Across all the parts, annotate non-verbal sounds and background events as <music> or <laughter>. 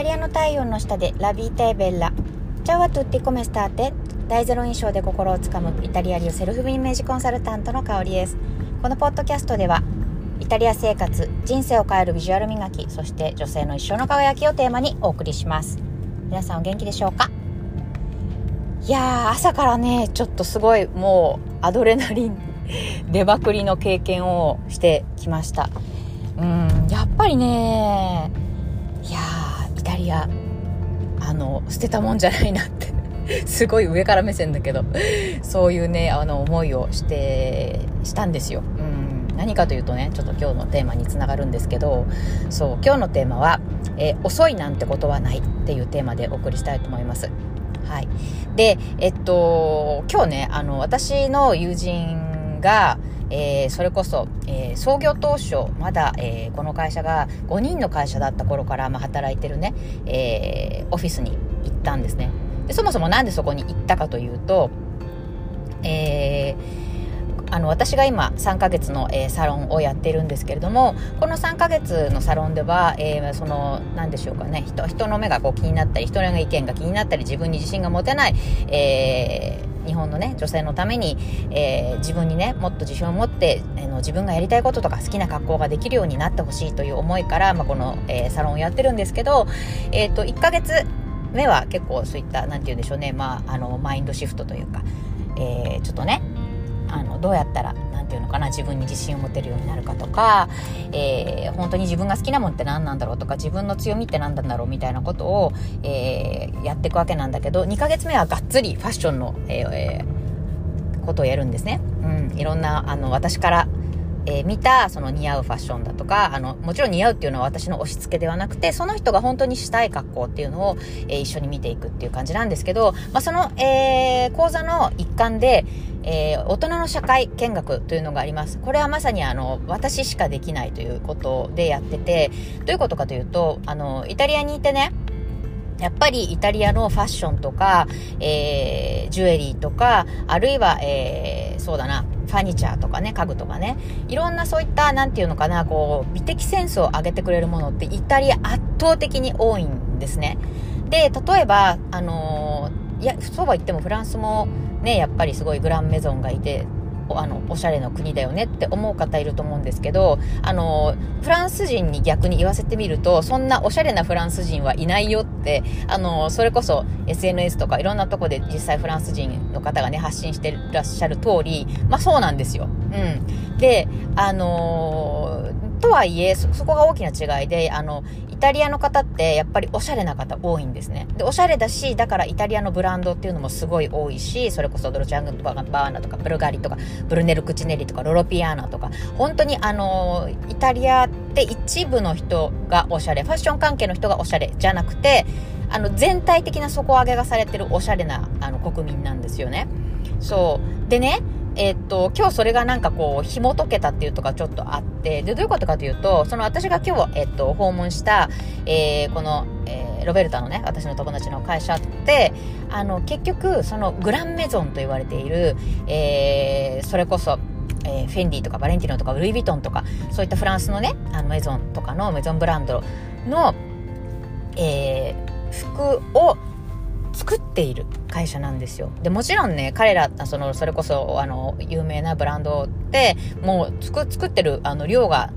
タリアの太陽の下でラビータエベッラ。チャワトゥッティコメスターテ。大ゼロ印象で心をつかむ。イタリア流セルフイメージコンサルタントの香りです。このポッドキャストではイタリア生活人生を変えるビジュアル磨きそして女性の一生の輝きをテーマにお送りします。皆さんお元気でしょうか？いやー朝からねちょっとすごいもうアドレナリン出まくりの経験をしてきました。うんやっぱりねーイタリアあの捨てたもんじゃないなって <laughs> すごい上から目線だけどそういうねあの思いをしてしたんですよ。うん。何かというとねちょっと今日のテーマにつながるんですけどそう今日のテーマは、えー、遅いなんてことはない」っていうテーマでお送りしたいと思います。はい。でえっと今日ねあの私の友人がえー、それこそ、えー、創業当初、まだ、えー、この会社が5人の会社だった頃から、まあ、働いてるね、えオフィスに行ったんですね。でそもそもなんでそこに行ったかというと、えあの私が今3ヶ月の、えー、サロンをやってるんですけれどもこの3ヶ月のサロンでは、えー、その何でしょうかね人人の目がこう気になったり人の意見が気になったり自分に自信が持てない、えー日本のね女性のために、えー、自分にねもっと自信を持って、えー、の自分がやりたいこととか好きな格好ができるようになってほしいという思いから、まあ、この、えー、サロンをやってるんですけど、えーと、1ヶ月目は結構そういった何て言うんでしょうね、まあ、あのマインドシフトというか、えー、ちょっとねあのどうやったら何て言うのかな自分に自信を持てるようになるかとか、えー、本当に自分が好きなもんって何なんだろうとか自分の強みって何なんだろうみたいなことを、えー、やっていくわけなんだけど2ヶ月目はがっつりファッションの、えー、ことをやるんですね。うん、いろんなあの私からえー、見たその似合うファッションだとか、あの、もちろん似合うっていうのは私の押し付けではなくて、その人が本当にしたい格好っていうのを、えー、一緒に見ていくっていう感じなんですけど、まあ、その、えー、講座の一環で、えー、大人の社会見学というのがあります。これはまさにあの、私しかできないということでやってて、どういうことかというと、あの、イタリアにいてね、やっぱりイタリアのファッションとか、えー、ジュエリーとか、あるいは、えー、そうだな、ファニチャーとかね、家具とかね、いろんなそういった、なんていうのかな、こう、美的センスを上げてくれるものってイタリア圧倒的に多いんですね。で、例えば、あのー、いや、そうは言ってもフランスも、ね、やっぱりすごいグランメゾンがいて、あのおしゃれの国だよねって思う方いると思うんですけどあのフランス人に逆に言わせてみるとそんなおしゃれなフランス人はいないよってあのそれこそ SNS とかいろんなとこで実際フランス人の方がね発信してらっしゃる通りまあそうなんですよ。うん、であのとはいえそこが大きな違いであのタリアの方ってやっぱりおしゃれな方多いんですね。で、おしゃれだし、だからイタリアのブランドっていうのもすごい多いし、それこそドルチャングとかバーナとかブルガリとかブルネル・クチネリとかロロピアーナとか、本当にあの、イタリアって一部の人がおしゃれ、ファッション関係の人がおしゃれじゃなくて、あの、全体的な底上げがされてるおしゃれなあの国民なんですよね。そう。でね、えっと、今日それがなんかこう、紐解けたっていうとかちょっとあって、で、どういうことかというと、その私が今日、えっと、訪問した、えー、この、えー、ロベルタのね、私の友達の会社って、あの、結局、そのグランメゾンと言われている、えー、それこそ、えー、フェンディとかバレンティノとかルイ・ヴィトンとか、そういったフランスのね、あのメゾンとかのメゾンブランドの、えー、服を作っている会社なんですよ。で、もちろんね、彼ら、その、それこそ、あの、有名なブランドって、もう作、作ってる、あの、量が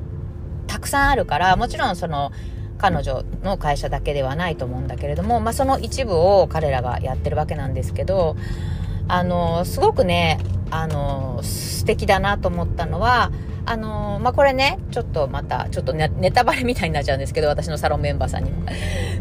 たくさんあるから、もちろんその、彼女の会社だけではないと思うんだけれども、まあ、その一部を彼らがやってるわけなんですけど、あの、すごくね、あの、素敵だなと思ったのは、あのー、まあ、これね、ちょっとまた、ちょっとネタバレみたいになっちゃうんですけど、私のサロンメンバーさんにも。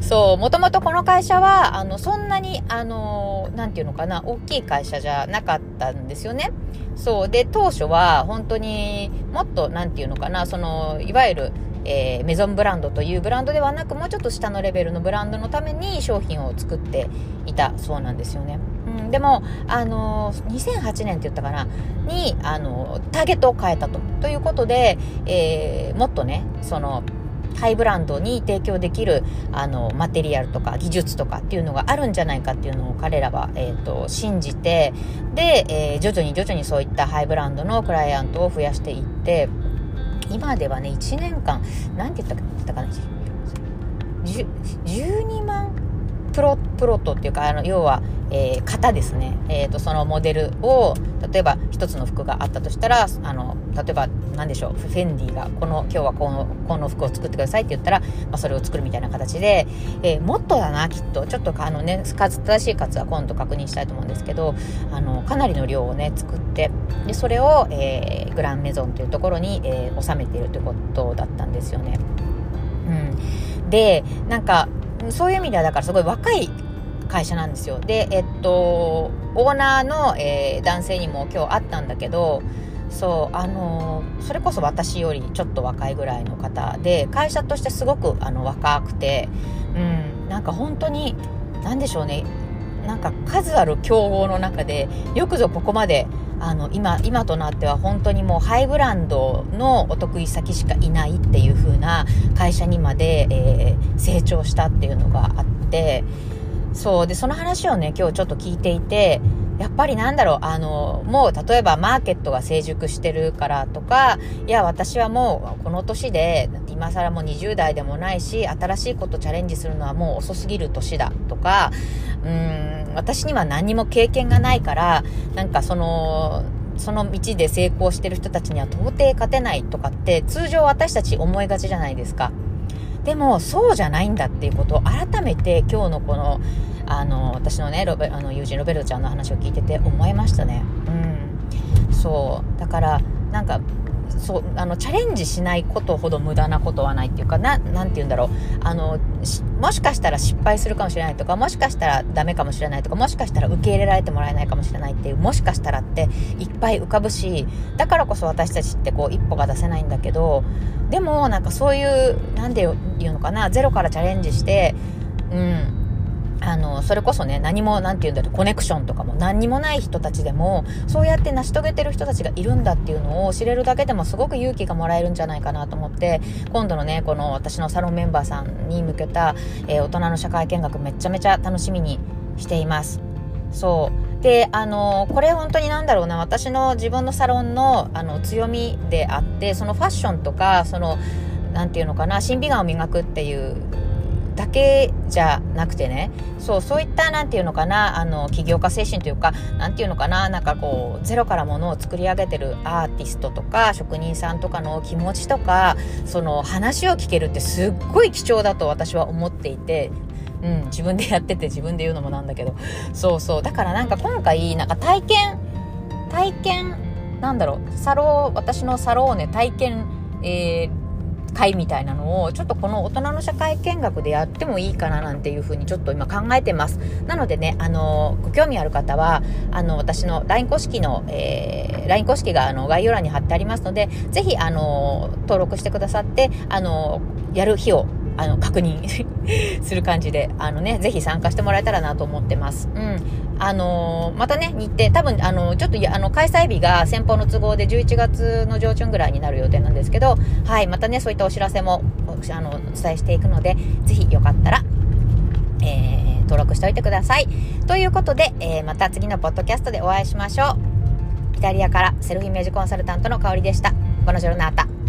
そう、もともとこの会社は、あの、そんなに、あのー、なんていうのかな、大きい会社じゃなかったんですよね。そう。で、当初は、本当にもっと、なんていうのかな、その、いわゆる、えー、メゾンブランドというブランドではなくもうちょっと下のレベルのブランドのために商品を作っていたそうなんですよね。うん、でも、あのー、2008年って言ったかなに、あの、ターゲットを変えたと。ということで、えー、もっとねそのハイブランドに提供できるあのマテリアルとか技術とかっていうのがあるんじゃないかっていうのを彼らは、えーと、信じてで、えー、徐々に徐々にそういったハイブランドのクライアントを増やしていって今ではね1年間何て言ったかな12万プロプロトっていうかあの要は、えー、型ですね、えーと、そのモデルを例えば一つの服があったとしたらあの例えば何でしょうフェンディがこの今日はこのこの服を作ってくださいって言ったら、まあ、それを作るみたいな形で、えー、もっとだなきっと。ちょっとあのね数正しい数は今度確認したいと思うんですけどあのかなりの量をね作ってでそれを、えー、グランメゾンというところに、えー、収めているということだったんですよね。うん、でなんかそういう意味ではだからすごい若い会社なんですよ。で、えっと、オーナーの、えー、男性にも今日会ったんだけど、そう、あのそれこそ私よりちょっと若いぐらいの方で、会社としてすごくあの若くて、うん、なんか本当に、なんでしょうね、なんか数ある競合の中で、よくぞここまであの今今となっては本当にもうハイブランドのお得意先しかいないっていう風な会社にまで、えー、長したっていうのがあってそうでその話をね今日ちょっと聞いていてやっぱりなんだろうあのもう例えばマーケットが成熟してるからとかいや私はもうこの年で今更もう20代でもないし新しいことチャレンジするのはもう遅すぎる年だとかうーん私には何も経験がないからなんかそのその道で成功してる人たちには到底勝てないとかって通常私たち思いがちじゃないですか。でもそうじゃないんだっていうことを改めて今日のこのあの私のねロベあの友人ロベルトちゃんの話を聞いてて思いましたね。うん、そうだからなんかそうあのチャレンジしないことほど無駄なことはないっていうかななて言うんだろう。あのもしかしたら失敗するかもしれないとかもしかしたらダメかもしれないとかもしかしたら受け入れられてもらえないかもしれないっていうもしかしたらっていっぱい浮かぶしだからこそ私たちってこう一歩が出せないんだけどでもなんかそういう何て言うのかなゼロからチャレンジしてうんあの、それこそね、何も、なんて言うんだろう、コネクションとかも何にもない人たちでも、そうやって成し遂げてる人たちがいるんだっていうのを知れるだけでもすごく勇気がもらえるんじゃないかなと思って、今度のね、この私のサロンメンバーさんに向けた、えー、大人の社会見学めちゃめちゃ楽しみにしています。そう。で、あの、これ本当になんだろうな、私の自分のサロンの、あの、強みであって、そのファッションとか、その、なんていうのかな、審美眼を磨くっていうだけじゃなくてねそうそういった何て言うのかなあの起業家精神というか何て言うのかななんかこうゼロからものを作り上げてるアーティストとか職人さんとかの気持ちとかその話を聞けるってすっごい貴重だと私は思っていてうん、自分でやってて自分で言うのもなんだけどそうそう。だからなんか今回なんか体験体験なんだろうサロ私のサローネ体験、えー会みたいなのをちょっとこの大人の社会見学でやってもいいかななんていうふうにちょっと今考えてます。なのでねあのご興味ある方はあの私の LINE 公式の、えー、LINE 公式があの概要欄に貼ってありますのでぜひあの登録してくださってあのやる日をあの、確認 <laughs> する感じで、あのね、ぜひ参加してもらえたらなと思ってます。うん。あのー、またね、日程、多分、あの、ちょっと、あの、開催日が先方の都合で11月の上旬ぐらいになる予定なんですけど、はい、またね、そういったお知らせも、あの、お伝えしていくので、ぜひよかったら、えー、登録しておいてください。ということで、えー、また次のポッドキャストでお会いしましょう。イタリアからセルフイメージコンサルタントの香りでした。ボナジョルナータ。